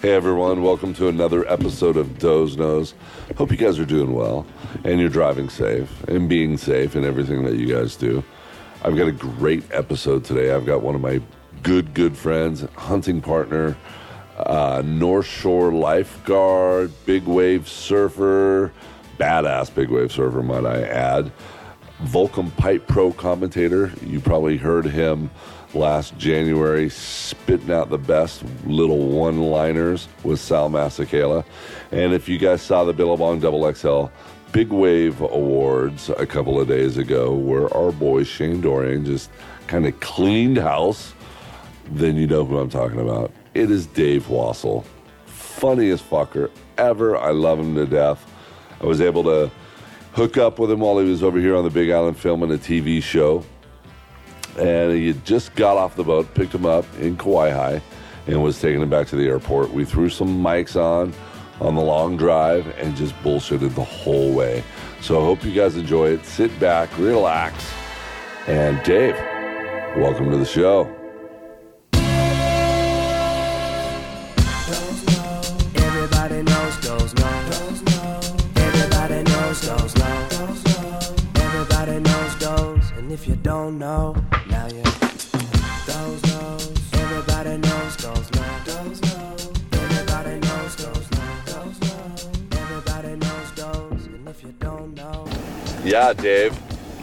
Hey everyone, welcome to another episode of Doze Knows. Hope you guys are doing well and you're driving safe and being safe and everything that you guys do. I've got a great episode today. I've got one of my good, good friends, hunting partner, uh, North Shore lifeguard, big wave surfer, badass big wave surfer, might I add. Volcom Pipe Pro commentator. You probably heard him last January spitting out the best little one liners with Sal Masekela. And if you guys saw the Billabong Double XL Big Wave Awards a couple of days ago, where our boy Shane Dorian just kind of cleaned house, then you know who I'm talking about. It is Dave Wassel. Funniest fucker ever. I love him to death. I was able to hook up with him while he was over here on the Big Island filming a TV show. And he had just got off the boat, picked him up in Kauai, and was taking him back to the airport. We threw some mics on on the long drive and just bullshitted the whole way. So I hope you guys enjoy it. Sit back, relax. And Dave, welcome to the show. Everybody knows low. Everybody knows low. Everybody knows goes, and if you don't know, Yeah, Dave.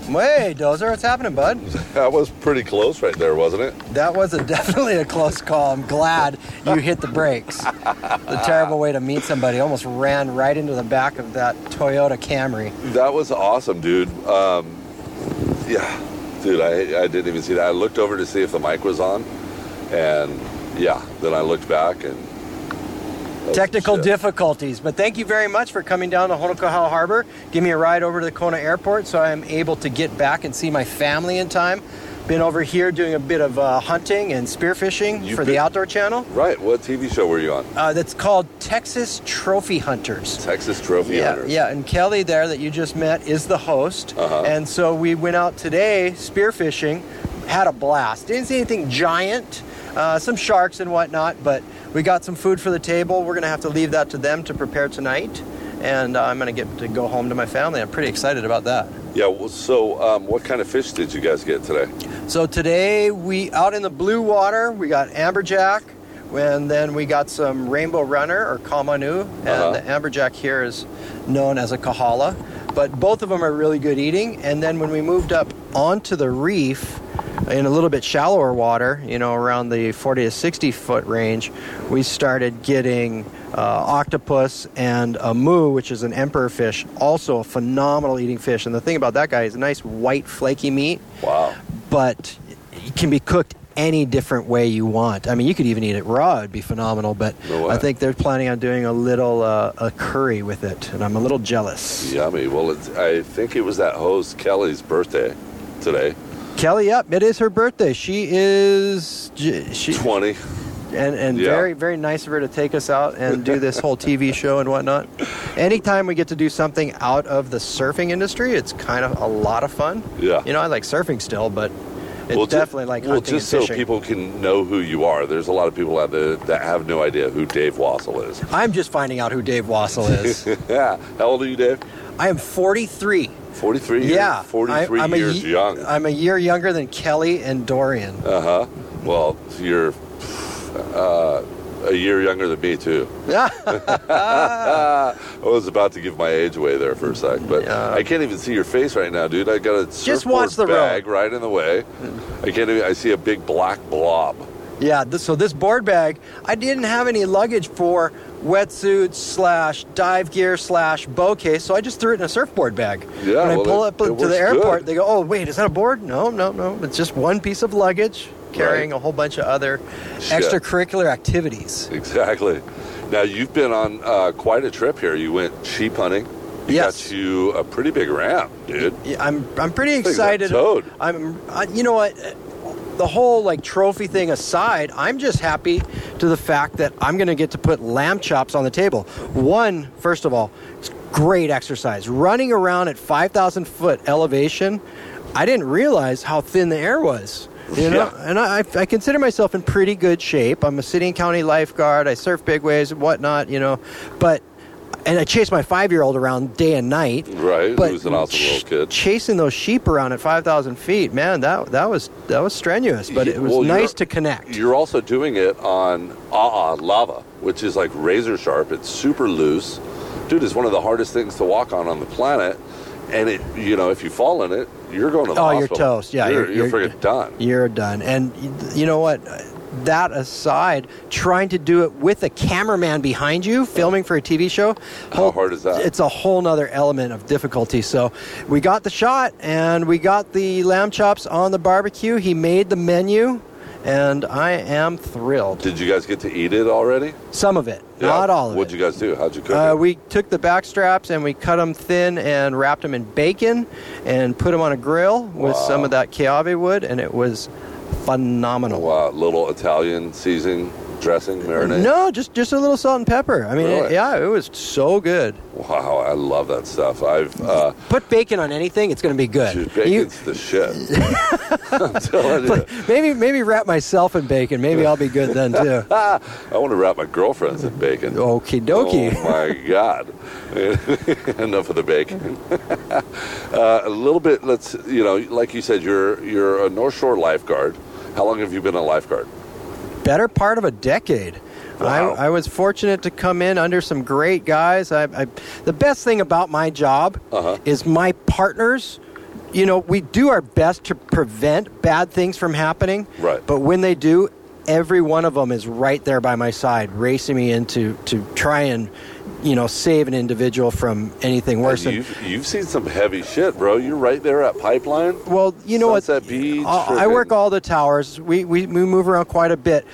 Hey, Dozer, what's happening, bud? That was pretty close right there, wasn't it? That was a, definitely a close call. I'm glad you hit the brakes. The terrible way to meet somebody. Almost ran right into the back of that Toyota Camry. That was awesome, dude. Um, yeah, dude, I, I didn't even see that. I looked over to see if the mic was on, and yeah, then I looked back and. Technical difficulties, but thank you very much for coming down to Honokohau Harbor. Give me a ride over to the Kona Airport so I am able to get back and see my family in time. Been over here doing a bit of uh, hunting and spearfishing You've for been- the Outdoor Channel. Right, what TV show were you on? Uh, that's called Texas Trophy Hunters. Texas Trophy Yeah, Hunters. yeah, and Kelly there that you just met is the host, Uh-huh. and so we went out today spearfishing, had a blast. Didn't see anything giant, uh, some sharks and whatnot, but we got some food for the table. We're gonna have to leave that to them to prepare tonight, and uh, I'm gonna get to go home to my family. I'm pretty excited about that. Yeah, well, so um, what kind of fish did you guys get today? So today we out in the blue water, we got amberjack, and then we got some rainbow runner or kamanu, and Uh-huh. the amberjack here is known as a kahala. But both of them are really good eating. And then when we moved up onto the reef in a little bit shallower water, you know, around the 40 to 60 foot range, we started getting uh, octopus and a mu, which is an emperor fish, also a phenomenal eating fish. And the thing about that guy is a nice white flaky meat Wow. but it can be cooked any different way you want. I mean, you could even eat it raw; it'd be phenomenal. But No. I think they're planning on doing a little uh, a curry with it, and I'm a little jealous. Yummy. Well, it's, I think it was that host Kelly's birthday today. Kelly, yep, it is her birthday. She is she 20. and and Yeah. very very nice of her to take us out and do this whole TV show and whatnot. Anytime we get to do something out of the surfing industry, it's kind of a lot of fun. Yeah. you know, I like surfing still, but it's Well, definitely like well, just so people can know who you are. There's a lot of people out there that have no idea who Dave Wassel is. I'm just finding out who Dave Wassel is. yeah. How old are you, Dave? I am 43. 43 years. Yeah, 43 I, I'm years a, young. I'm a year younger than Kelly and Dorian. Uh huh. Well, you're uh, a year younger than me too. Yeah. I was about to give my age away there for a sec, but Yeah. I can't even see your face right now, dude. I got a surfboard watch the bag road. right in the way. I can't. Even, I see a big black blob. Yeah, this, so this board bag, I didn't have any luggage for wetsuits slash dive gear slash bow case, so I just threw it in a surfboard bag. Yeah, when I pull it- up it to the airport, good. they go, "Oh, wait, is that a board?" No, no, no. It's just one piece of luggage carrying Right. a whole bunch of other Shit. extracurricular activities. Exactly. Now you've been on uh, quite a trip here. You went sheep hunting. You Yes. got you a pretty big ram, dude. Yeah, I'm I'm pretty excited. toad. I'm I, you know what the whole like trophy thing aside, I'm just happy to the fact that I'm going to get to put lamb chops on the table. One, first of all, it's great exercise. Running around at 5,000 foot elevation, I didn't realize how thin the air was. You know, Yeah. and I, I consider myself in pretty good shape. I'm a city and county lifeguard. I surf big waves and whatnot, you know, but and I chase my five year old around day and night. Right, But who's an awesome ch- little kid. Chasing those sheep around at five thousand feet, man, that that was that was strenuous, but it was Well, nice to connect. You're also doing it on AA lava, which is like razor sharp. It's super loose. Dude, it's one of the hardest things to walk on on the planet. And it, you know, if you fall in it, you're going to the Oh, you're toast. Yeah, you're, you're- you're, you're- done. You're done. And you know what? That aside, trying to do it with a cameraman behind you, filming for a TV show. How hard is that? It's a whole nother element of difficulty. So we got the shot and we got the lamb chops on the barbecue. He made the menu, and I am thrilled. Did you guys get to eat it already? Some of it, Yeah. not all of it. What'd you guys do? How'd you cook Uh, it? we took the back straps and we cut them thin and wrapped them in bacon and put them on a grill with Wow. some of that Kiawe wood, and it was phenomenal. Little Italian seasoning dressing marinade. No, just just a little salt and pepper. I mean, Really? it- yeah, it was so good. Wow, I love that stuff. I've uh, Put bacon on anything, it's going to be good. dude, You- bacon's the shit. I'm telling you. maybe maybe wrap myself in bacon. Maybe I'll be good then too. I want to wrap my girlfriends in bacon. Okie dokie. Oh my God! Enough of the bacon. uh, a little bit. Let's you know, like you said, you're you're a North Shore lifeguard. How long have you been a lifeguard? Better part of a decade. Wow. I, I was fortunate to come in under some great guys. I, I, the best thing about my job Uh-huh. is my partners. You know, we do our best to prevent bad things from happening. Right. But when they do, every one of them is right there by my side, racing me in to, to try and, you know, save an individual from anything worse. And you've, you've seen some heavy shit, bro. You're right there at Pipeline. Well, you know Sunset what? Beach, I I work all the towers. We, we we move around quite a bit,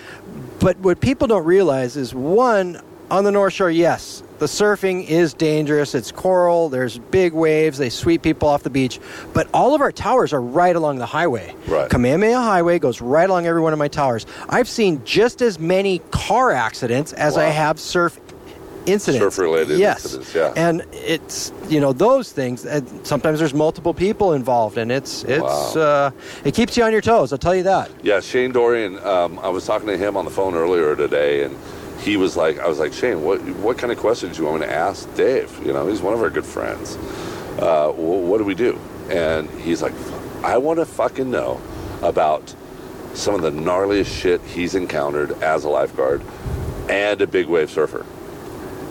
but what people don't realize is one on the North Shore. Yes, the surfing is dangerous. It's coral. There's big waves. They sweep people off the beach. But all of our towers are right along the highway. Right. Kamehameha Highway goes right along every one of my towers. I've seen just as many car accidents as I have surf incidents. Surf-related yes. incidents, yeah. And it's you know those things. And sometimes there's multiple people involved, and it's it's Wow. uh, it keeps you on your toes. I'll tell you that. Yeah, Shane Dorian. Um, I was talking to him on the phone earlier today, and he was like, "I was like, Shane, what what kind of questions do you want me to ask Dave? You know, he's one of our good friends. Uh, wh- what do we do?" And he's like, "I want to fucking know about some of the gnarliest shit he's encountered as a lifeguard and a big wave surfer,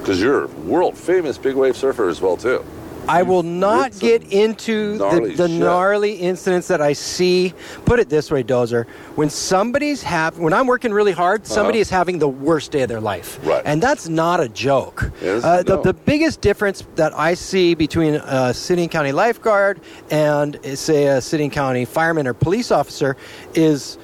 because you're world famous big wave surfer as well too." I will not get into gnarly the, the gnarly incidents that I see. Put it this way, Dozer. When somebody's have when I'm working really hard, somebody is having the worst day of their life. Uh-huh. Right. And that's not a joke. Is- Uh, the, no. the biggest difference that I see between a city and county lifeguard and say a city and county fireman or police officer is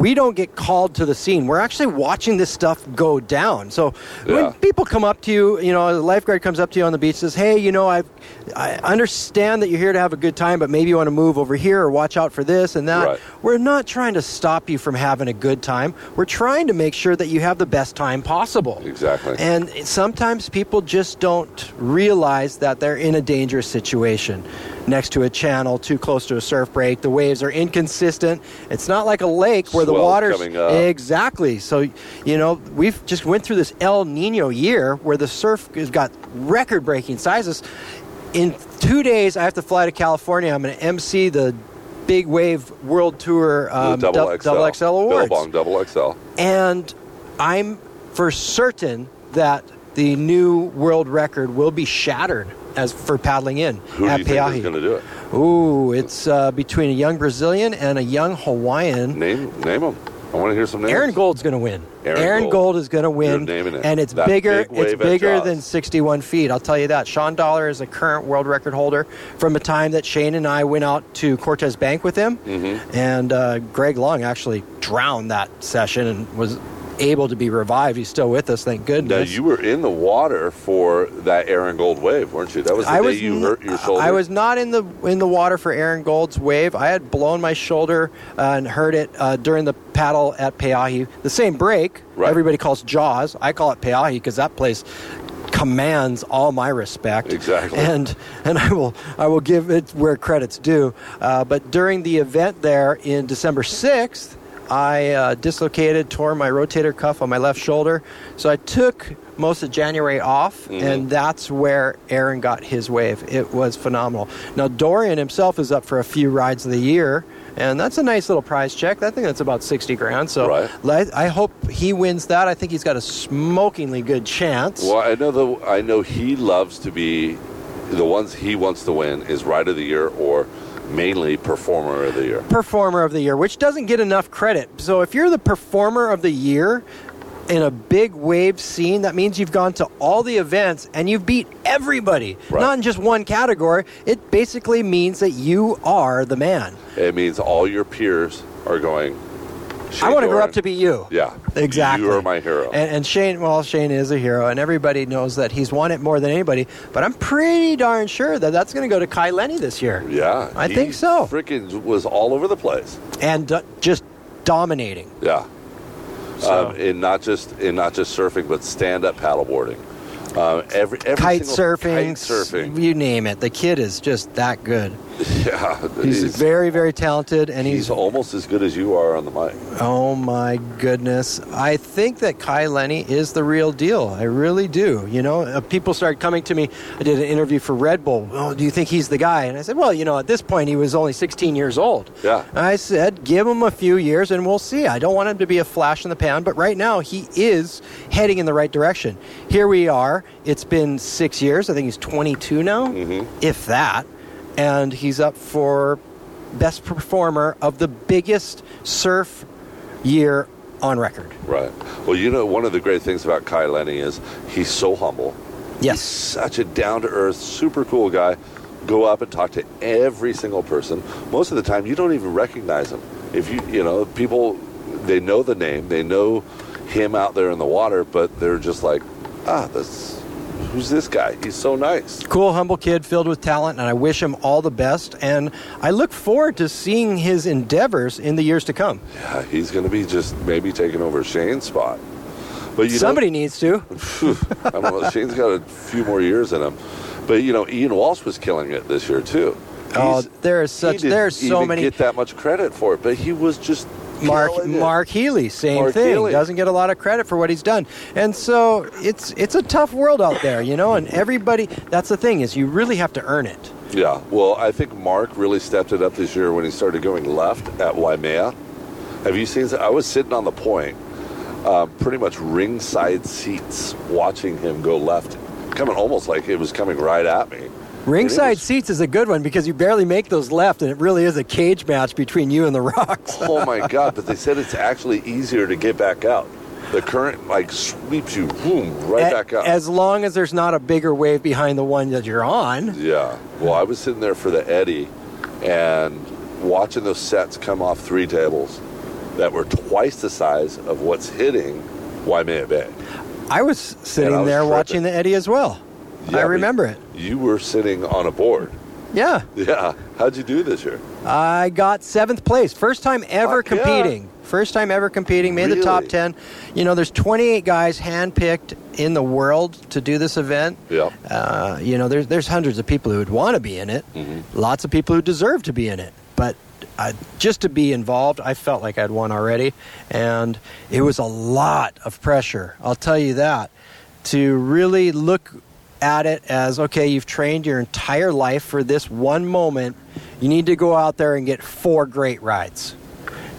we don't get called to the scene. We're actually watching this stuff go down. So Yeah. when people come up to you, you know, a lifeguard comes up to you on the beach says, "Hey, you know, I've, I understand that you're here to have a good time, but maybe you want to move over here or watch out for this and that." Right. We're not trying to stop you from having a good time. We're trying to make sure that you have the best time possible. Exactly. And sometimes people just don't realize that they're in a dangerous situation. Next to a channel, too close to a surf break, the waves are inconsistent. It's not like a lake where the water's coming up. exactly. So, you know, we've just went through this El Nino year where the surf has got record-breaking sizes. In 2 days I have to fly to California. I'm going to MC the Big Wave World Tour um, double dou- XL, double XL awards Billabong double XL. and I'm for certain that the new world record will be shattered as for paddling in Who do at is Peahi. going to do it? Ooh, it's uh, between a young Brazilian and a young Hawaiian. Name name them. I want to hear some names. Aaron Gold's going to win. Aaron Gold. Gold. is going to win, it. and it's That bigger. big It's bigger than 61 feet. I'll tell you that. Shawn Dollar is a current world record holder from a time that Shane and I went out to Cortez Bank with him, Mm-hmm. and uh, Greg Long actually drowned that session and was able to be revived. He's still with us, thank goodness. Now you were in the water for that Aaron Gold wave, weren't you? That was the I day was you n- hurt your shoulder. I was not in the in the water for Aaron Gold's wave. I had blown my shoulder uh, and hurt it uh, during the paddle at Peahi. The same break. Right. Everybody calls Jaws. I call it Peahi because that place commands all my respect. Exactly. And and I will I will give it where credit's due. Uh, but during the event there in December sixth, I uh, dislocated, tore my rotator cuff on my left shoulder. So I took most of January off, Mm-hmm. and that's where Aaron got his wave. It was phenomenal. Now Dorian himself is up for a few rides of the year. And that's a nice little prize check. I think that's about sixty grand. So Right. I hope he wins that. I think he's got a smokingly good chance. Well, I know the I know he loves to be the ones he wants to win is Ride of the Year or mainly Performer of the Year. performer of the year, which doesn't get enough credit. So if you're the performer of the year in a big wave scene, that means you've gone to all the events and you've beat everybody, Right. not in just one category. It basically means that you are the man. It means all your peers are going. I want to grow up to be you. Yeah, Exactly. You are my hero. And, and Shane, well, Shane is a hero, and everybody knows that he's won it more than anybody. But I'm pretty darn sure that that's going to go to Kai Lenny this year, yeah, I think so. Freaking was all over the place. and uh, just dominating. Yeah, So- um, in not just in not just surfing, but stand up paddleboarding. Um, every, every kite surfing, kite surfing. you name it. The kid is just that good. Yeah, He's, very, very talented, and he's he's, almost as good as you are on the mic. oh my goodness. I think that Kai Lenny is the real deal. I really do. You know, uh, people started coming to me. I did an interview for Red Bull. Oh, do you think he's the guy? And I said, well, you know, at this point he was only 16 years old. Yeah. I said, give him a few years and we'll see. I don't want him to be a flash in the pan, but right now he is heading in the right direction. Here we are. It's been six years. I think he's 22 now, mm-hmm. if that. And he's up for best performer of the biggest surf year on record. Right. Well, you know, one of the great things about Kai Lenny is he's so humble. He's Yes. such a down to earth, super cool guy. Go up and talk to every single person. Most of the time, you don't even recognize him. If you, you know, people, they know the name, they know him out there in the water, but they're just like, ah, that's who's this guy? He's so nice. Cool, humble kid filled with talent, and I wish him all the best. And I look forward to seeing his endeavors in the years to come. Yeah, he's going to be just maybe taking over Shane's spot. But you know- Somebody needs to. I don't know. Shane's got a few more years in him, but you know, Ian Walsh was killing it this year too. Oh, He's- there is such didn't there's so many get that much credit for it, but he was just Mark. Mark Healy, same Mark thing. Healy. Doesn't get a lot of credit for what he's done. And so it's it's a tough world out there, you know, and everybody that's the thing is you really have to earn it. Yeah, well, I think Mark really stepped it up this year when he started going left at Waimea. Have you seen? I was sitting on the point, uh, pretty much ringside seats, watching him go left, coming almost like it was coming right at me. Ringside And it was- seats is a good one because you barely make those left and it really is a cage match between you and the rocks. Oh my god! But they said it's actually easier to get back out. The current like sweeps you, boom, right back out. As long as there's not a bigger wave behind the one that you're on. Yeah. Well, I was sitting there for the Eddie and watching those sets come off three tables that were twice the size of what's hitting Waimea Bay. I was sitting I was there tripping. watching the Eddie as well. Yeah, I remember it. You were sitting on a board. Yeah. Yeah. How'd you do this year? I got seventh place. First time ever yeah. competing. First time ever competing. Made the top 10. You know, there's 28 guys handpicked in the world to do this event. Yeah. Uh, you know, there's, there's hundreds of people who would want to be in it. Mm-hmm. Lots of people who deserve to be in it. But uh, just to be involved, I felt like I'd won already. And it was a lot of pressure. I'll tell you that. To really look at it as okay, you've trained your entire life for this one moment. You need to go out there and get four great rides.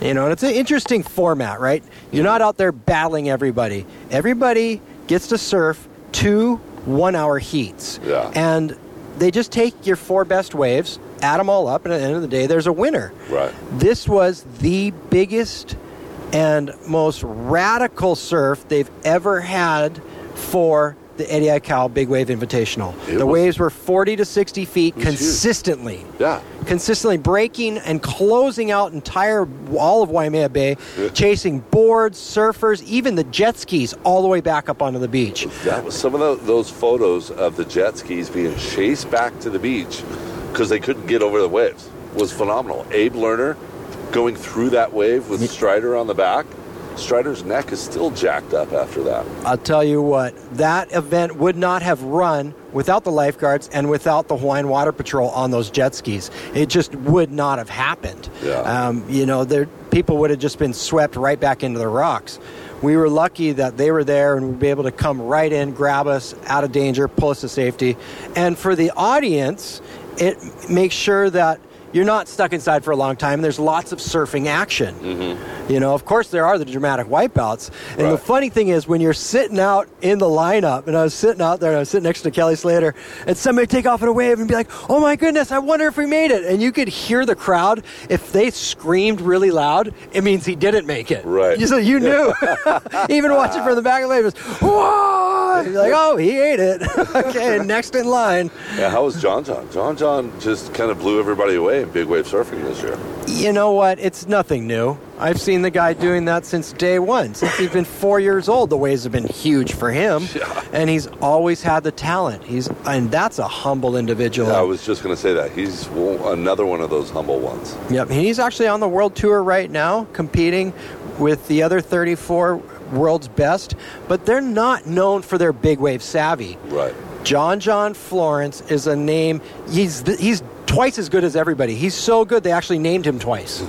You know, and it's an interesting format, right? You're not out there battling everybody. Everybody gets to surf two one hour heats. Yeah. And they just take your four best waves, add them all up, and at the end of the day, there's a winner. Right. This was the biggest and most radical surf they've ever had for the Eddie Aikau Big Wave Invitational. It the was- waves were 40 to 60 feet was huge. consistently Yeah. consistently breaking and closing out entire all of Waimea Bay, chasing boards, surfers, even the jet skis all the way back up onto the beach. That was some of tho- those photos of the jet skis being chased back to the beach because they couldn't get over the waves was phenomenal. Abe Lerner going through that wave with Strider on the back. Strider's neck is still jacked up after that. I'll tell you what, that event would not have run without the lifeguards and without the Hawaiian Water Patrol on those jet skis. It just would not have happened. Yeah. Um, you know, there, people would have just been swept right back into the rocks. We were lucky that they were there and would be able to come right in, grab us out of danger, pull us to safety. And for the audience, it makes sure that you're not stuck inside for a long time. There's lots of surfing action. Mm-hmm. You know, of course, there are the dramatic wipeouts. And the funny thing is, when you're sitting out in the lineup, and I was sitting out there, and I was sitting next to Kelly Slater, and somebody take off in a wave and be like, "Oh my goodness, I wonder if we made it." And you could hear the crowd. If they screamed really loud, it means he didn't make it. Right. You, so you knew. Even watching from the back of the wave, was, "Whoa!" You're like, "Oh, he ate it." okay, next in line. Yeah, how was John John? John John just kind of blew everybody away in big wave surfing this year. You know what? It's nothing new. I've seen the guy doing that since day one. Since he's been four years old, the waves have been huge for him, Yeah. and he's always had the talent. He's and that's a humble individual. Yeah, I was just going to say that. He's another one of those humble ones. Yep, he's actually on the world tour right now, competing with the other 34 world's best, but they're not known for their big wave savvy. Right. John John Florence is a name. He's he's twice as good as everybody. He's so good they actually named him twice.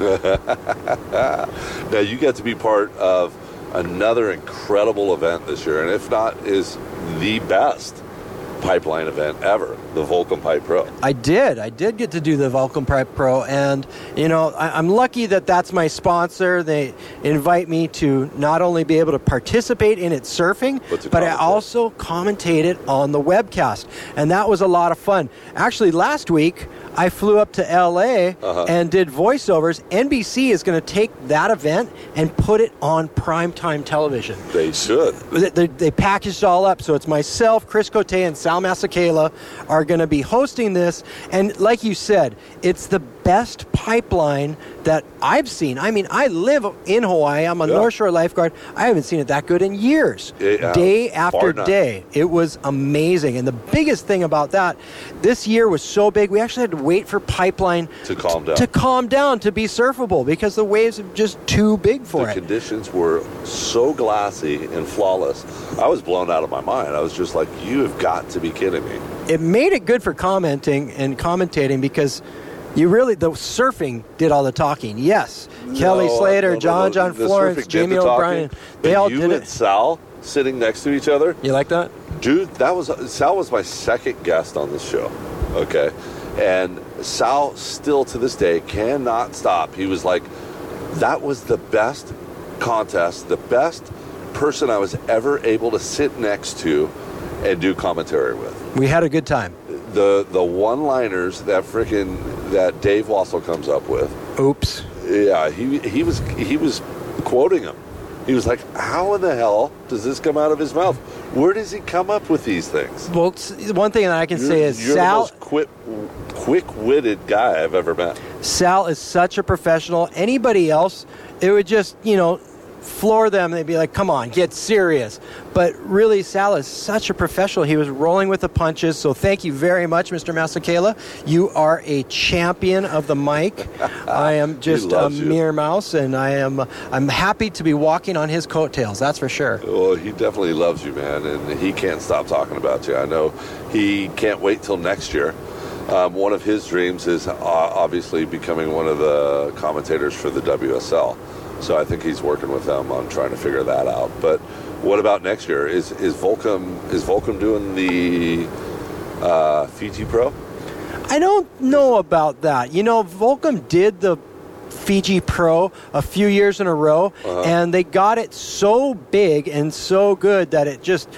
Now, you get to be part of another incredible event this year, and if not, is the best pipeline event ever, the Volcom Pipe Pro. I did. I did get to do the Volcom Pipe Pro, and you know, I, I'm lucky that that's my sponsor. They invite me to not only be able to participate in it surfing, But but I also commentate it on the webcast, and that was a lot of fun. Actually, last week I flew up to LA Uh-huh. and did voiceovers. NBC is going to take that event and put it on primetime television. They should. They, they, they packaged it all up. So it's myself, Chris Cote, and Sal Masekela are going to be hosting this. And like you said, it's the best pipeline that I've seen. I mean, I live in Hawaii. I'm a Yeah. North Shore lifeguard. I haven't seen it that good in years. Yeah, day after day. It was amazing. And the biggest thing about that, this year was so big, we actually had to wait for pipeline To calm down. to calm down to be surfable because the waves are just too big for the it. conditions were so glassy and flawless. I was blown out of my mind. I was just like, you have got to be kidding me. It made it good for commenting and commentating because you really the surfing did all the talking. Yes, Kelly Slater, no, no, John no, John Florence, Jamie the O'Brien, but they all did and it. Sal sitting next to each other. You like that? Dude, that was Sal was my second guest on this show. Okay. And Sal still to this day cannot stop. He was like, that was the best contest, the best person I was ever able to sit next to and do commentary with. We had a good time. The the one liners that freaking that Dave Wassel comes up with. Oops. Yeah, he he was he was quoting him. He was like, "How in the hell does this come out of his mouth? Where does he come up with these things?" Well, one thing that I can You're, say is you're the Sal. most quick, quick-witted guy I've ever met. Sal is such a professional. Anybody else, it would just, you know, floor them. They'd be like, come on, get serious. But really, Sal is such a professional. He was rolling with the punches. So thank you very much, Mr. Masekela. You are a champion of the mic. I am just a you. mere mouse, and I am I'm happy to be walking on his coattails. That's for sure. Well, he definitely loves you, man, and he can't stop talking about you. I know he can't wait till next year. Um, one of his dreams is uh, obviously becoming one of the commentators for the WSL. So I think he's working with them on trying to figure that out. But what about next year? Is is Volcom is Volcom doing the uh, Fiji Pro? I don't know about that. You know, Volcom did the Fiji Pro a few years in a row, Uh-huh. and they got it so big and so good that it just,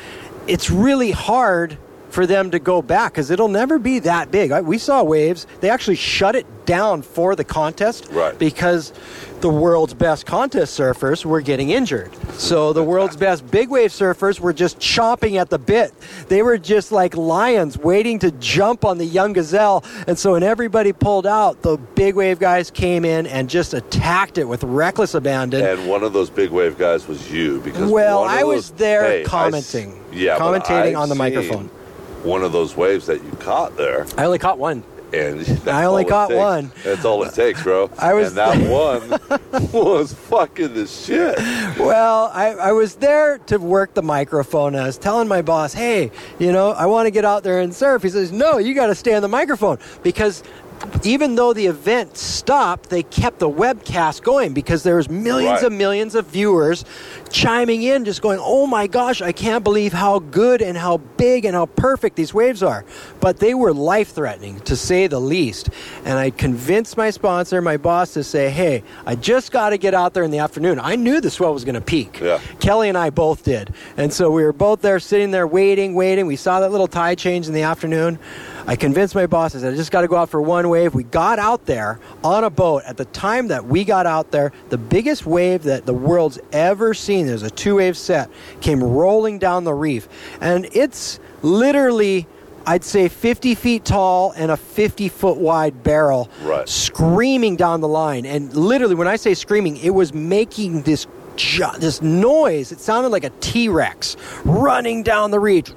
it's really hard for them to go back because it'll never be that big. I, we saw waves. They actually shut it down for the contest Right. because the world's best contest surfers were getting injured. So the world's best big wave surfers were just chomping at the bit. They were just like lions waiting to jump on the young gazelle. And so when everybody pulled out, the big wave guys came in and just attacked it with reckless abandon. And one of those big wave guys was you because Well, I was those- there Hey, I commenting. yeah, Commentating on the microphone. One of those waves that you caught there. I only caught one. And I only caught takes. one. That's all it takes, bro. I was- and that one was fucking the shit. Well, I, I was there to work the microphone. I was telling my boss, hey, you know, I want to get out there and surf. He says, no, you got to stay on the microphone because even though the event stopped, they kept the webcast going because there was millions Right. and millions of viewers chiming in, just going, "Oh my gosh, I can't believe how good and how big and how perfect these waves are." But they were life-threatening, to say the least. And I convinced my sponsor, my boss, to say, "Hey, I just got to get out there in the afternoon." I knew the swell was going to peak. Yeah. Kelly and I both did. And so we were both there sitting there waiting, waiting. We saw that little tide change in the afternoon. I convinced my boss, I said, I just got to go out for one wave. We got out there on a boat. At the time that we got out there, the biggest wave that the world's ever seen, there's a two wave set, came rolling down the reef. And it's literally. I'd say 50 feet tall and a 50 foot wide barrel Right. screaming down the line. And literally, when I say screaming, it was making this ju- this noise. It sounded like a T Rex running down the reach,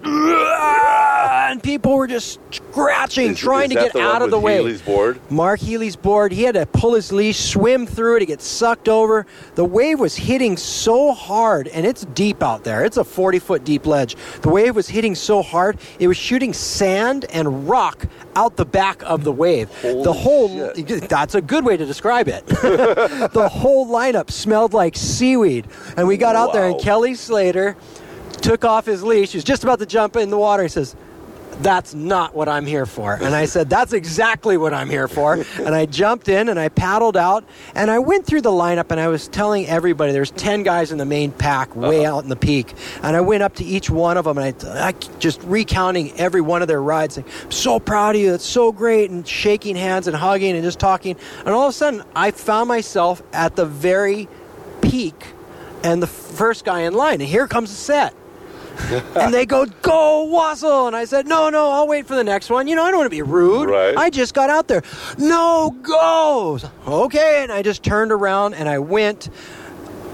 and people were just scratching, Is- trying is to get out of the way. Healy's board? Mark Healy's board. He had to pull his leash, swim through it to get sucked over. The wave was hitting so hard, and it's deep out there. It's a 40 foot deep ledge. The wave was hitting so hard, it was shooting sand and rock out the back of the wave. Holy the whole shit. that's a good way to describe it. the whole lineup smelled like seaweed. And we got out there, and Kelly Slater took off his leash. He was just about to jump in the water. He says, that's not what I'm here for. And I said, that's exactly what I'm here for. And I jumped in and I paddled out and I went through the lineup and I was telling everybody there's 10 guys in the main pack way uh-huh. out in the peak. And I went up to each one of them and I, I just recounting every one of their rides. Saying, I'm so proud of you. It's so great. And shaking hands and hugging and just talking. And all of a sudden, I found myself at the very peak and the first guy in line. And here comes the set and they go, "Go Wassel!" And I said, "No, no, I'll wait for the next one. You know, I don't want to be rude. Right. I just got out there. No, go. Okay." And I just turned around and I went.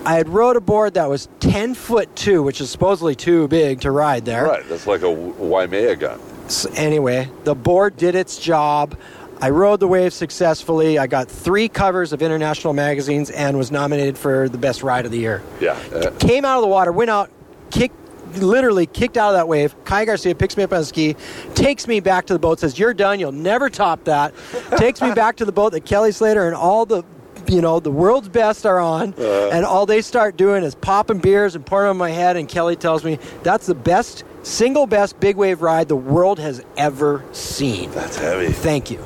I had rode a board that was ten foot two, which is supposedly too big to ride there. Right. That's like a Waimea gun. S- anyway, the board did its job. I rode the wave successfully. I got three covers of international magazines and was nominated for the best ride of the year Yeah. Uh, came out of the water, went out, kicked, literally kicked out of that wave. Kai Garcia picks me up on a ski, takes me back to the boat, says, "You're done. You'll never top that." takes me back to the boat that Kelly Slater and all the. You know the world's best are on, uh. and all they start doing is popping beers and pouring on my head. And Kelly tells me that's the best, single best big wave ride the world has ever seen. that's heavy. Thank you.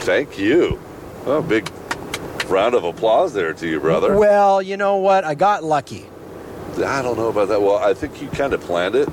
Thank you. Oh, big round of applause there to you, brother. Well, you know what? I got lucky. I don't know about that. Well, I think you kind of planned it.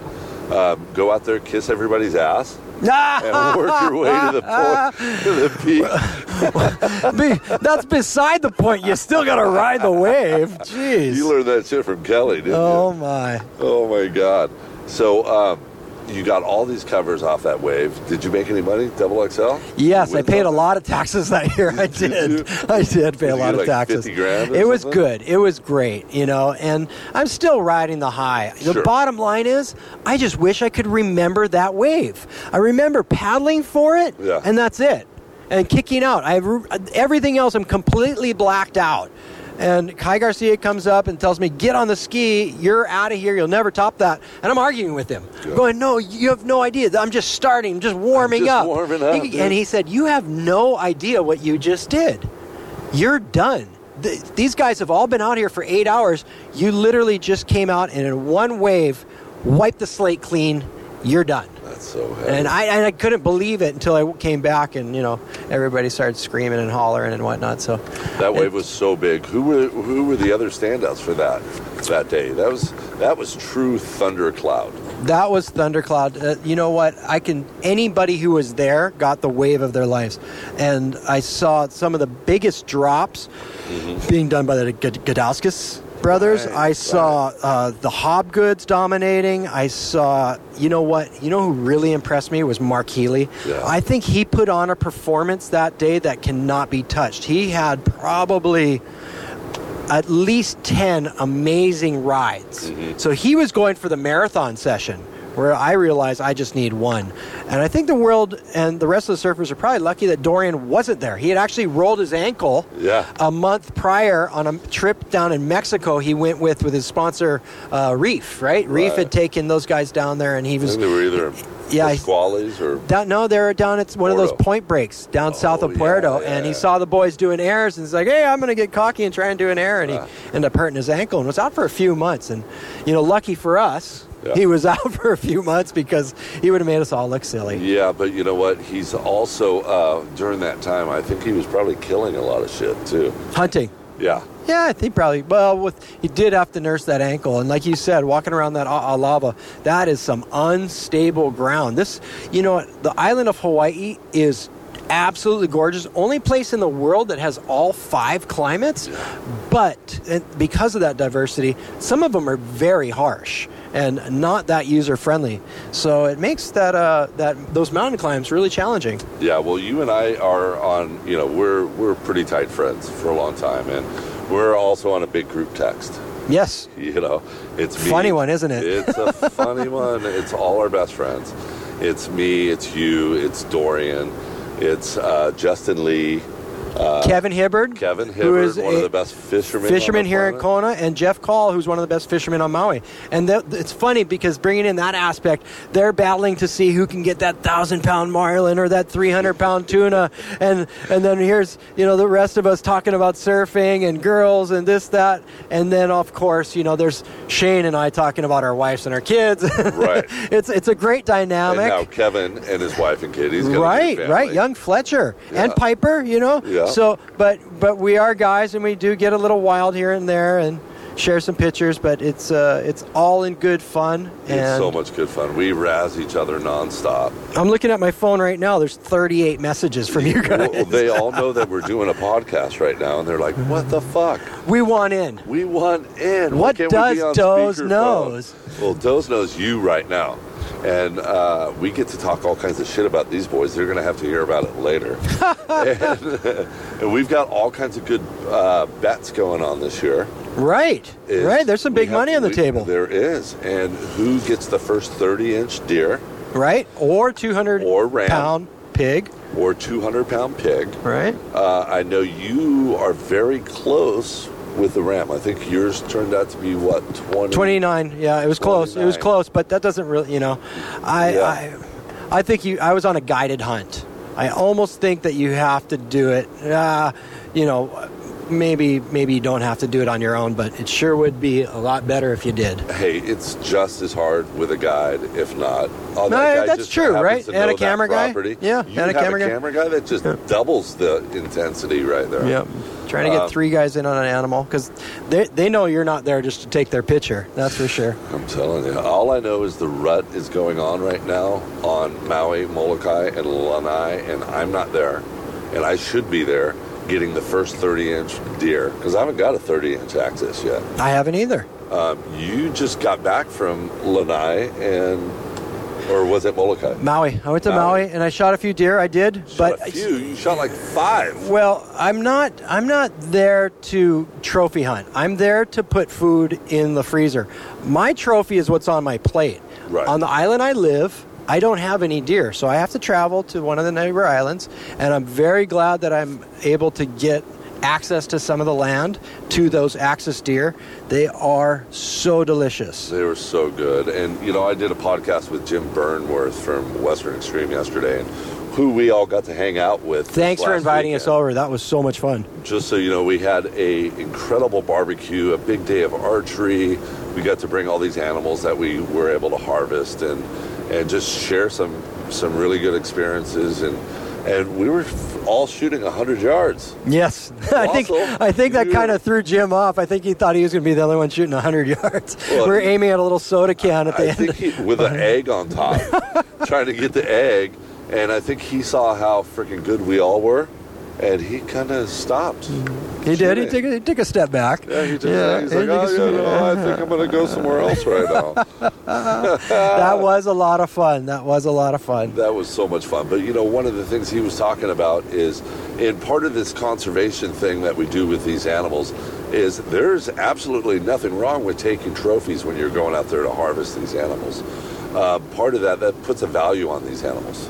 Um, go out there, kiss everybody's ass, and work your way to the point, to the peak. Be- that's beside the point. You still got to ride the wave. Jeez. You learned that shit from Kelly, didn't oh you? Oh my. Oh my God! So um, you got all these covers off that wave. Did you make any money? Double XL? Yes, I paid a lot of taxes that year. I Did did. I did pay Did a lot of like taxes. 50 grand or it was good. It was great, you know, and I'm still riding the high. The Sure. bottom line is, I just wish I could remember that wave. I remember paddling for it, Yeah. and that's it. And kicking out. I everything else. I'm completely blacked out. And Kai Garcia comes up and tells me, "Get on the ski. You're out of here. You'll never top that." And I'm arguing with him, Yeah. going, "No, you have no idea. I'm just starting, just warming just up." warming up, He- and he said, "You have no idea what you just did. You're done. Th- these guys have all been out here for eight hours. You literally just came out and in one wave, wiped the slate clean. You're done." That's so heavy. And I, and I couldn't believe it until I came back and you know everybody started screaming and hollering and whatnot. So that wave was so big. Who were who were the other standouts for that that day? That was that was true thundercloud. That was Thundercloud. Uh, you know what? I can. Anybody who was there got the wave of their lives, and I saw some of the biggest drops being done by the G- Gudauskas brothers. Right, I saw uh, the Hobgoods dominating. I saw. You know what? You know who really impressed me was Mark Healy. Yeah. I think he put on a performance that day that cannot be touched. He had probably at least 10 amazing rides. Mm-hmm. So he was going for the marathon session, where I realized I just need one. And I think the world and the rest of the surfers are probably lucky that Dorian wasn't there. He had actually rolled his ankle Yeah. a month prior on a trip down in Mexico. He went with with his sponsor uh, Reef, right? Reef had taken those guys down there, and he I was think they were either Yeah, Pascuales or down, no, they're down at one of those point breaks down south Oh, of Puerto, yeah, and he saw the boys doing airs, and he's like, "Hey, I'm going to get cocky and try and do an air," and he Ah. ended up hurting his ankle and was out for a few months. And you know, lucky for us, Yeah. he was out for a few months because he would have made us all look silly. Yeah, but you know what? He's also uh, during that time. I think he was probably killing a lot of shit too. Hunting. Yeah, Yeah, I think probably. Well, with he did have to nurse that ankle, and like you said, walking around that a lava, that is some unstable ground. This, you know, what, the island of Hawaii is absolutely gorgeous. Only place in the world that has all five climates, but because of that diversity, some of them are very harsh and not that user friendly. So it makes that uh, that those mountain climbs really challenging. yeah. Well, you and I are on. You know, we're we're pretty tight friends for a long time, and we're also on a big group text. Yes, You know, it's me. Funny one, isn't it? It's a funny one. It's all our best friends. It's me. It's you. It's Dorian. It's uh, Justin Lee. Uh, Kevin Hibbard, Kevin Hibbard, is one of the best fishermen. fishermen here in. Kona, and Jeff Call, who's one of the best fishermen on Maui. And th- it's funny because bringing in that aspect, they're battling to see who can get that thousand pound marlin or that three hundred pound tuna, and and then here's you know the rest of us talking about surfing and girls and this that, and then of course you know there's Shane and I talking about our wives and our kids. Right. it's it's a great And dynamic. now Kevin and his wife and kid. Right, right. Young Fletcher and Piper, you know. Yeah. So, but but we are guys, and we do get a little wild here and there, and share some pictures. But it's uh, it's all in good fun. It's so much good fun. We razz each other nonstop. I'm looking at my phone right now. There's 38 messages from you guys. Well, they all know that we're doing a podcast right now, and they're like, "What the fuck? we want in. We want in. What does Doze speakerphone?" knows? Well, Doze knows you right now, and uh, we get to talk all kinds of shit about these boys. They're going to have to hear about it later. and, and we've got all kinds of good uh, bets going on this year. Right, is right. There's some big money on the we- table, There is, and who gets the first 30 inch deer right? Or 200 Or ram. pound pig, or 200 pound pig? right? Uh, I know you are very close with the ram. I think yours turned out to be what 20. 29. Yeah, it was close. It was close, but that doesn't really, you know, I, Yeah. I, I think you. I was on a guided hunt. I almost think that you have to do it. Uh, you know, maybe maybe you don't have to do it on your own, but it sure would be a lot better if you did. Hey, it's just as hard with a guide, if not. Oh, No, that guy that's just true, right? And a camera guy? Yeah, you and a camera guy. a camera guy that just doubles the intensity right there. Yep. Trying to get Um, three guys in on an animal because they they know you're not there just to take their picture. That's for sure. I'm telling you. All I know is the rut is going on right now on Maui, Molokai, and Lanai, and I'm not there. And I should be there getting the first 30 inch deer because I haven't got a 30 inch axis yet. I haven't either. Um, you just got back from Lanai and, or was it Molokai? Maui. I went to Maui. Maui, and I shot a few deer. I did, Shot but a few. You shot like five. Well, I'm not. I'm not there to trophy hunt. I'm there to put food in the freezer. My trophy is what's on my plate. Right. On the island I live, I don't have any deer, so I have to travel to one of the neighbor islands, and I'm very glad that I'm able to get access to some of the land to those axis deer. They are so delicious. They were so good. And, you know, I did a podcast with Jim Burnworth from Western Extreme yesterday, and who we all got to hang out with. Thanks for inviting us over. That was so much fun. Just so you know, we had a incredible barbecue, a big day of archery. We got to bring all these animals that we were able to harvest and and just share some some really good experiences and and we were f- all shooting 100 yards. Yes, I think I think that kind of threw Jim off. I think he thought he was going to be the only one shooting 100 yards. Well, We're aiming at a little soda can at the I end. think he, with an egg on top, trying to get the egg, and I think he saw how freaking good we all were, and he kind of stopped. he did. He took, a- he took a step back. Yeah, he just Yeah, he's he like, oh, yeah, no, I think I'm going to go somewhere else right now. that was a lot of fun. That was a lot of fun. That was so much fun. But you know, one of the things he was talking about is in part of this conservation thing that we do with these animals is there's absolutely nothing wrong with taking trophies when you're going out there to harvest these animals. uh, part of that that puts a value on these animals.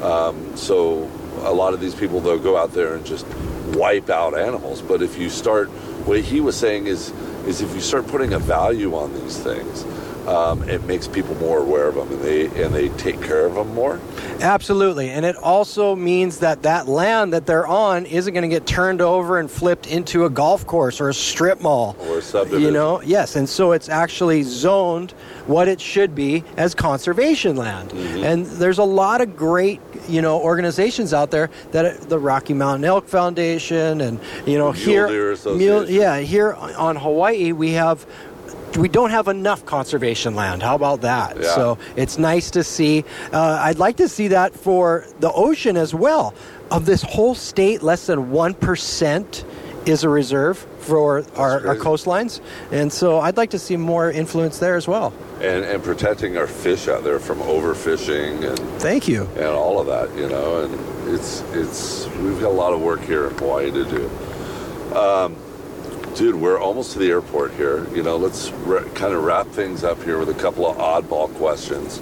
Um, so a lot of these people they'll go out there and just wipe out animals. But if you start, what he was saying is, is if you start putting a value on these things, um, it makes people more aware of them, and they and they take care of them more. Absolutely. And it also means that that land that they're on isn't going to get turned over and flipped into a golf course or a strip mall. Or a subdivision. You know, yes. And so it's actually zoned what it should be as conservation land. Mm-hmm. And there's a lot of great, you know, organizations out there that the Rocky Mountain Elk Foundation and, you know, Mule here. Deer Mule- yeah, here on Hawaii, we have. We don't have enough conservation land. How about that? Yeah. So it's nice to see. Uh, I'd like to see that for the ocean as well. Of this whole state, less than 1% is a reserve for our, our coastlines. And so I'd like to see more influence there as well. and, and protecting our fish out there from overfishing and, Thank you. and all of that, you know. And it's it's we've got a lot of work here in Hawaii to do. Um, dude, we're almost to the airport here. You know, let's ra- kind of wrap things up here with a couple of oddball questions.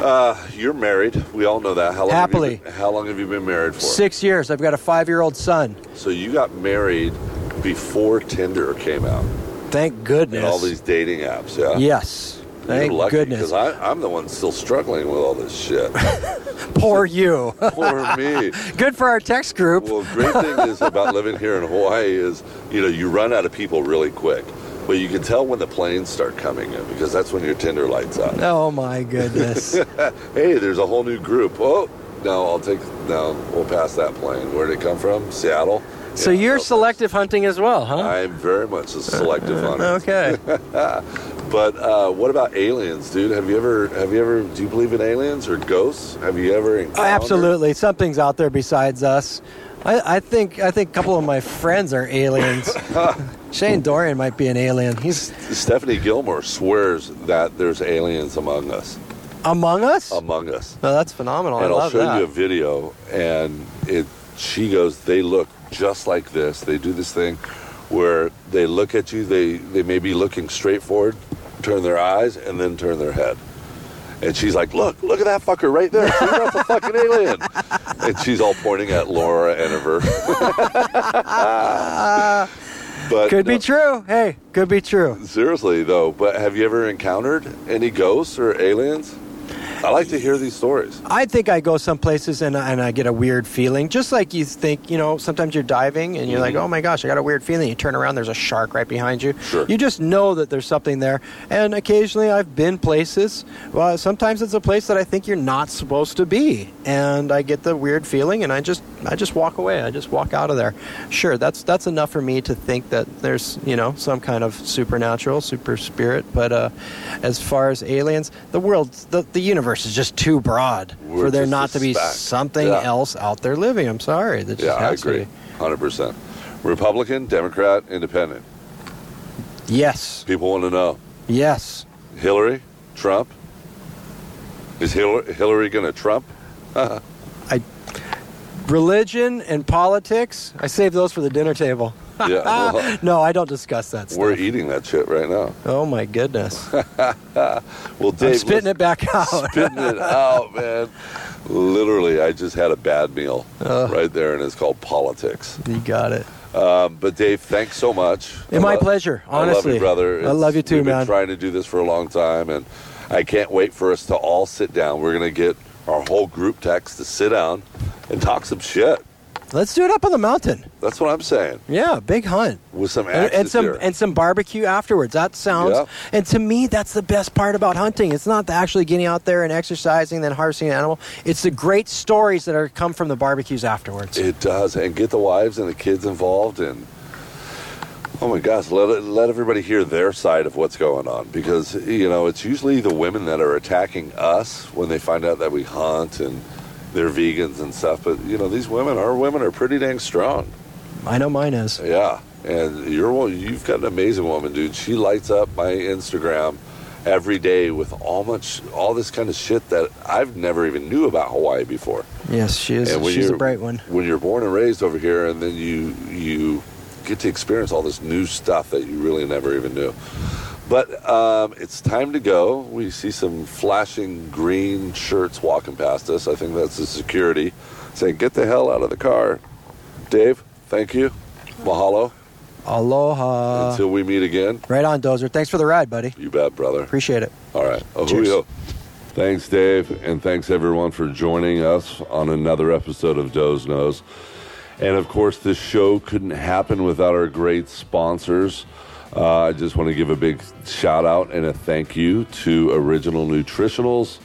Uh, you're married. We all know that. How long Happily. Have you been, how long have you been married for? Six years. I've got a five year old son. So you got married before Tinder came out Thank goodness. and all these dating apps. Yeah. Yes. Thank You're lucky goodness. because I'm the one still struggling with all this shit. Poor you. Poor me. Good for our text group. Well, great thing is about living here in Hawaii is, you know, you run out of people really quick. But you can tell when the planes start coming in because that's when your Tinder lights up. Oh my goodness. hey, there's a whole new group. Oh, no, I'll take, no, we'll pass that plane. Where did it come from? Seattle? so Yeah, you're selective hunting as well, huh? I'm very much a selective hunter. Okay. But uh, what about aliens, dude? Have you ever, have you ever, do you believe in aliens or ghosts? Have you ever encountered? Oh, absolutely. Something's out there besides us. I, I think I think a couple of my friends are aliens. Shane Dorian might be an alien. He's Stephanie Gilmore swears that there's aliens among us. among us. Among us. no, that's phenomenal. and I I'll show that. you a video, and it. She goes, they look just like this. They do this thing where they look at you. They they may be looking straight forward, turn their eyes, and then turn their head. And she's like, "Look, look at that fucker right there. See, that's a fucking alien." And she's all pointing at Laura Enever. but Could no, be true. Hey, could be true. Seriously though, but have you ever encountered any ghosts or aliens? I like to hear these stories. I think I go some places and, and I get a weird feeling. Just like you think, you know, sometimes you're diving and you're like, Mhm. oh my gosh, I got a weird feeling. You turn around, there's a shark right behind you. Sure. You just know that there's something there. And occasionally I've been places. Well, sometimes it's a place that I think you're not supposed to be. And I get the weird feeling and I just I just walk away. I just walk out of there. Sure, that's that's enough for me to think that there's, you know, some kind of supernatural, super spirit. But uh, as far as aliens, the world, the, the universe is just too broad We're for there not to be speck. something Yeah. else out there living. I'm sorry. That just Yeah, I agree. Hundred percent. Republican, Democrat, Independent. Yes. People want to know: Yes. Hillary, Trump. Is Hillary, Hillary going to Trump? Religion and politics, I save those for the dinner table. Yeah, well, no, I don't discuss that stuff. we're eating that shit right now. oh my goodness. Well, Dave, I'm spitting it back out. spitting it out, man. Literally, I just had a bad meal Ugh. right there, and it's called politics. you got it. Um, but Dave, thanks so much. Hey, my pleasure, I love honestly. you, brother. I love you too, man. we've been trying to do this for a long time, and I can't wait for us to all sit down. We're gonna get our whole group text to sit down and talk some shit. Let's do it up on the mountain. That's what I'm saying. Yeah, big hunt. With some And, and some and some barbecue afterwards. That sounds. Yeah. And to me, that's the best part about hunting. It's not the actually getting out there and exercising, then harvesting an animal. It's the great stories that are come from the barbecues afterwards. It does, and get the wives and the kids involved, and oh my gosh, let let everybody hear their side of what's going on because you know it's usually the women that are attacking us when they find out that we hunt and they're vegans and stuff. But you know these women, our women are pretty dang strong. I know mine is. Yeah, and you're you've got an amazing woman, dude. She lights up my Instagram every day with all much all this kind of shit that I've never even knew about Hawaii before. Yes, she is. She's a bright one. When you're born and raised over here, and then you you get to experience all this new stuff that you really never even knew. But um, it's time to go. We see some flashing green shirts walking past us. I think that's the security saying, "Get the hell out of the car." Dave, thank you. Mahalo. Aloha. Until we meet again. right on, Dozer. Thanks for the ride, buddy. You bet, brother. Appreciate it. All right. Cheers. Thanks, Dave, and thanks everyone for joining us on another episode of Doze Knows. And of course, this show couldn't happen without our great sponsors. Uh, I just want to give a big shout out and a thank you to Original Nutritionals.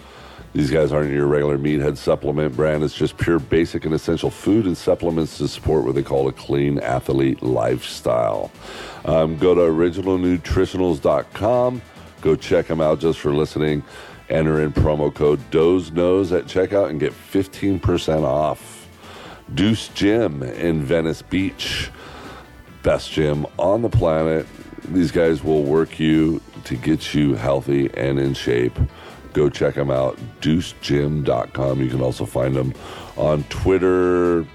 These guys aren't your regular meathead supplement brand. It's just pure basic and essential food and supplements to support what they call a clean athlete lifestyle. Um, go to originalnutritionals.com. Go check them out just for listening. Enter in promo code Doze Knows at checkout and get 15% off. Deuce Gym in Venice Beach. Best gym on the planet. These guys will work you to get you healthy and in shape. Go check them out. DeuceGym.com. You can also find them on Twitter,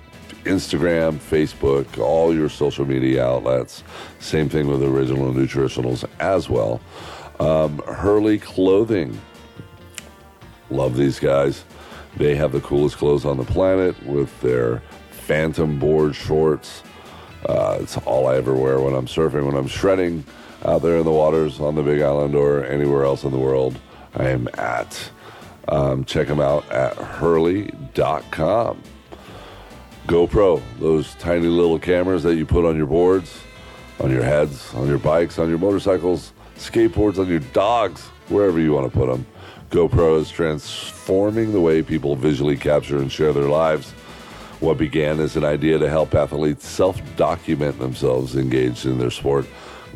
Instagram, Facebook, all your social media outlets. Same thing with Original Nutritionals as well. Um, Hurley Clothing. Love these guys. They have the coolest clothes on the planet with their Phantom board shorts. Uh, it's all I ever wear when I'm surfing, when I'm shredding out there in the waters on the Big Island or anywhere else in the world. I am at. Um, check them out at hurley.com. GoPro, those tiny little cameras that you put on your boards, on your heads, on your bikes, on your motorcycles, skateboards, on your dogs, wherever you want to put them. GoPro is transforming the way people visually capture and share their lives. What began as an idea to help athletes self document themselves engaged in their sport,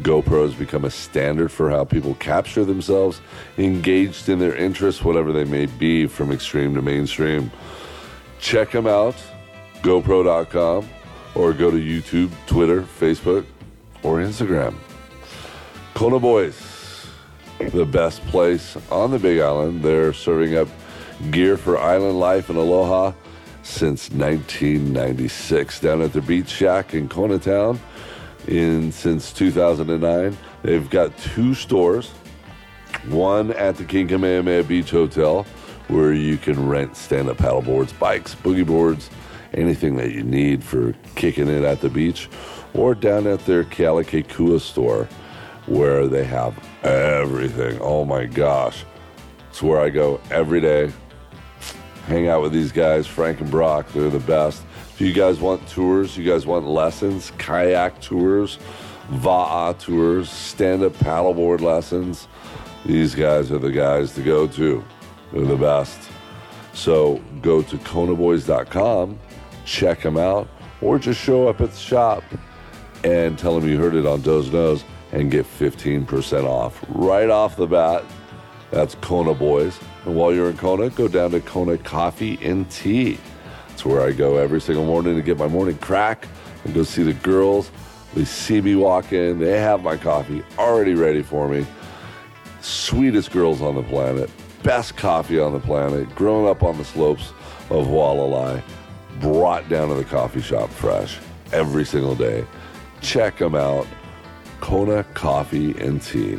GoPro has become a standard for how people capture themselves engaged in their interests, whatever they may be, from extreme to mainstream. Check them out, GoPro.com, or go to YouTube, Twitter, Facebook, or Instagram. Kona Boys, the best place on the Big Island. They're serving up gear for island life and aloha since 1996 down at the Beach Shack in Kona Town. In since 2009, they've got two stores. One at the King Kamehameha Beach Hotel, where you can rent stand-up paddle boards, bikes, boogie boards, anything that you need for kicking it at the beach, or down at their Kealakekua store, where they have everything. Oh my gosh. It's where I go every day. Hang out with these guys, Frank and Brock. They're the best. If you guys want tours, you guys want lessons, kayak tours, va'a tours, stand-up paddleboard lessons, these guys are the guys to go to. They're the best. So go to konaboys.com, check them out, or just show up at the shop and tell them you heard it on Doze Knows and get 15% off right off the bat. That's Kona Boys. And while you're in Kona, go down to Kona Coffee and Tea. It's where I go every single morning to get my morning crack and go see the girls. They see me walk in, they have my coffee already ready for me. Sweetest girls on the planet, best coffee on the planet, grown up on the slopes of Hualalai, brought down to the coffee shop fresh every single day. Check them out. Kona Coffee and Tea.